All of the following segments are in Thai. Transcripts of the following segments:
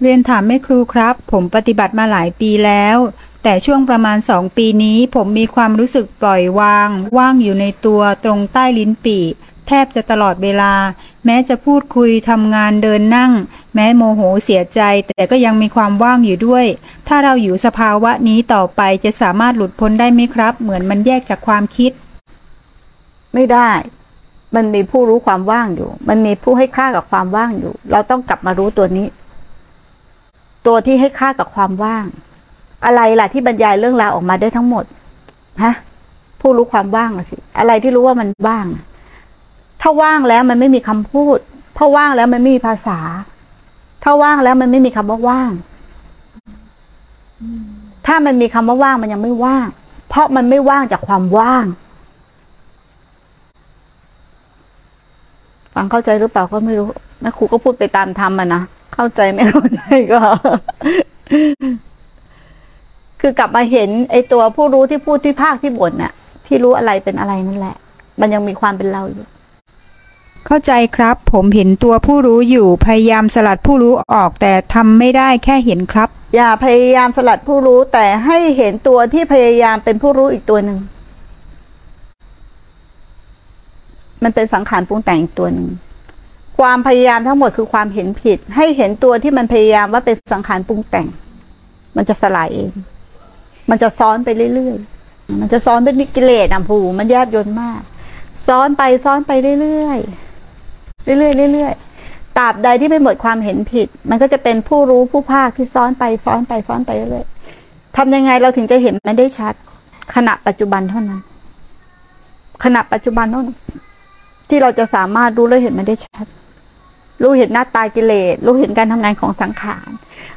เรียนถามแม่ครูครับ ผมปฏิบัติมาหลายปีแล้ว แต่ช่วงประมาณสองปีนี้ผมมีความรู้สึกปล่อยวาง ว่างอยู่ในตัวตรงใต้ลิ้นปี่แทบจะตลอดเวลา แม้จะพูดคุยทำงานเดินนั่ง แม้โมโหเสียใจ แต่ก็ยังมีความว่างอยู่ด้วย ถ้าเราอยู่สภาวะนี้ต่อไปจะสามารถหลุดพ้นได้ไหมครับ เหมือนมันแยกจากความคิด ไม่ได้ มันมีผู้รู้ความว่างอยู่ มันมีผู้ให้ค่ากับความว่างอยู่ เราต้องกลับมารู้ตัวนี้ ตัวที่ให้ค่ากับความว่าง อะไรล่ะที่บรรยายเรื่องราวออกมาได้ทั้งหมดฮะผู้รู้ความว่างอะสิ อะไรที่รู้ว่ามันว่าง ถ้าว่างแล้วมันไม่มีคำพูด ถ้าว่างแล้วมันไม่มีภาษา ถ้าว่างแล้วมันไม่มีคำว่าว่าง ถ้ามันมีคำว่าว่างมันยังไม่ว่าง เพราะมันไม่ว่างจากความว่าง ฟังเข้าใจหรือเปล่าก็ไม่รู้แม่ครูก็พูดไปตามธรรมอะนะ เข้าใจไม่เข้าใจก็ คือกลับมาเห็น ไอ้ตัวผู้รู้ที่พูดที่ภาคที่บ่นน่ะ ที่รู้อะไรเป็นอะไรนั่นแหละ มันยังมีความเป็นเราอยู่ เข้าใจครับ ผมเห็นตัวผู้รู้อยู่ พยายามสลัดผู้รู้ออกแต่ทำไม่ได้แค่เห็นครับ อย่าพยายามสลัดผู้รู้แต่ให้เห็นตัวที่พยายามเป็นผู้รู้อีกตัวหนึ่งมันเป็นสังขารปรุงแต่งอีกตัวหนึ่ง ความพยายามทั้งหมดคือความเห็นผิด ให้เห็นตัวที่มันพยายามว่าเป็นสังขารปรุงแต่ง มันจะสลายเอง มันจะซ้อนไปเรื่อยๆ มันจะซ้อนเป็นกิเลสอะผูมันแยบยนต์มาก ซ้อนไปซ้อนไปเรื่อยๆ เรื่อยๆเรื่อยๆตราบใดที่ไม่หมดความเห็นผิด มันก็จะเป็นผู้รู้ผู้ภาคที่ซ้อนไปซ้อนไปซ้อนไปเรื่อยๆทำยังไงเราถึงจะเห็นมันได้ชัด ขณะปัจจุบันเท่านั้น ขณะปัจจุบันเท่านั้นที่เราจะสามารถรู้และเห็นมันได้ชัด รู้เห็นหน้าตากิเลส รู้เห็นการทำงานของสังขาร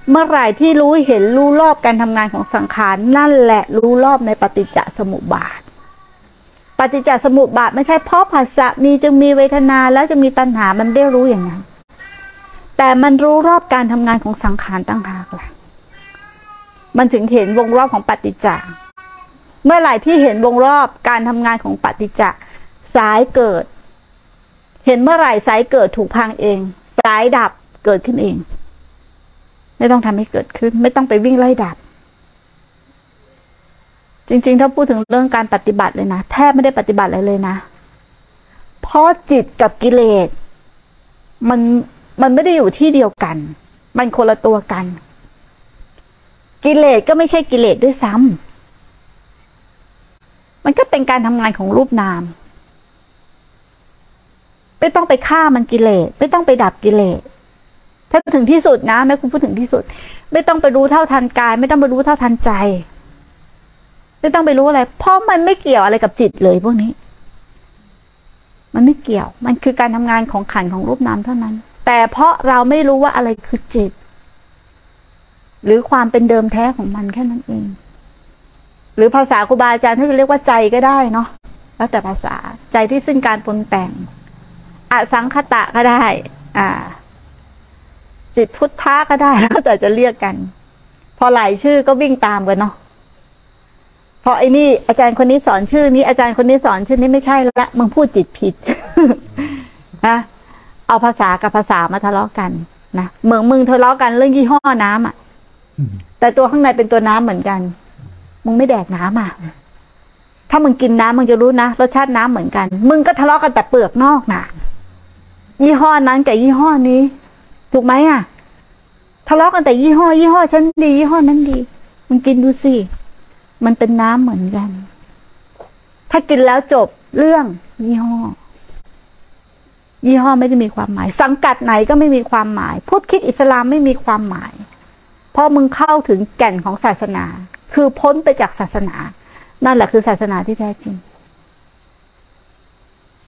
เมื่อไหร่ที่รู้เห็นรู้รอบการทำงานของสังขารนั่นแหละรู้รอบในปฏิจจสมุปบาท ปฏิจจสมุปบาทไม่ใช่เพราะผัสสะมีจึงมีเวทนาแล้วจะมีตัณหามันได้รู้อย่างนั้น แต่มันรู้รอบการทำงานของสังขารตั้งหากล่ะ มันถึงเห็นวงรอบของปฏิจจเมื่อไหร่ที่เห็นวงรอบการทำงานของปฏิจจสายเกิด เห็นเมื่อไหร่สายเกิดถูกพังเอง สายดับเกิดขึ้นเอง ไม่ต้องทำให้เกิดขึ้น ไม่ต้องไปวิ่งไล่ดับ จริง ๆ ถ้าพูดถึงเรื่องการปฏิบัติเลยนะแทบไม่ได้ปฏิบัติอะไรเลยนะเพราะจิตกับกิเลสมันมันไม่ได้อยู่ที่เดียวกัน มันคนละตัวกัน กิเลสก็ไม่ใช่กิเลสด้วยซ้ำมันก็เป็นการทำงานของรูปนาม ไม่ต้องไปฆ่ามันกิเลสไม่ต้องไปดับกิเลสถ้าถึงที่สุดนะแม่คุณพูดถึงที่สุด ไม่ต้องไปรู้เท่าทันกาย ไม่ต้องไปรู้เท่าทันใจ ไม่ต้องไปรู้อะไร เพราะมันไม่เกี่ยวอะไรกับจิตเลยพวกนี้ มันไม่เกี่ยว มันคือการทำงานของขันของรูปนามเท่านั้น แต่เพราะเราไม่รู้ว่าอะไรคือจิต หรือความเป็นเดิมแท้ของมันแค่นั้นเอง หรือภาษาครูบาอาจารย์ที่จะเรียกว่าใจก็ได้เนาะแล้วแต่ภาษาใจที่สิ้นการปรุงแต่ง อสังคตะก็ได้ อ่า จิตพุทธะก็ได้แล้วแต่จะเรียกกัน พอหลายชื่อก็วิ่งตามกันเนาะพอไอ้นี่อาจารย์คนนี้สอนชื่อนี้อาจารย์คนนี้สอนชื่อนี้ไม่ใช่ละมึงพูดจิตผิดนะเอาภาษากับภาษามาทะเลาะกันนะเหมือนมึงทะเลาะกันเรื่องยี่ห้อน้ำอะแต่ตัวข้างในเป็นตัวน้ำเหมือนกัน มึงไม่แดกน้ำอะ ถ้ามึงกินน้ำมึงจะรู้นะรสชาติน้ำเหมือนกัน มึงก็ทะเลาะกันแต่เปลือกนอกนะ ยี่ห้อนั้นกับยี่ห้อนี้ ถูกไหมอะทะเลาะกันแต่ยี่ห้อ ยี่ห้อฉันดี ยี่ห้อนั้นดีมึงกินดูสิ มันเป็นน้ำเหมือนกัน ถ้ากินแล้วจบเรื่องยี่ห้อ ยี่ห้อไม่ได้มีความหมาย สังกัดไหนก็ไม่มีความหมาย พุทธคิดอิสลามไม่มีความหมาย เพราะมึงเข้าถึงแก่นของศาสนา คือพ้นไปจากศาสนา นั่นแหละคือศาสนาที่แท้จริง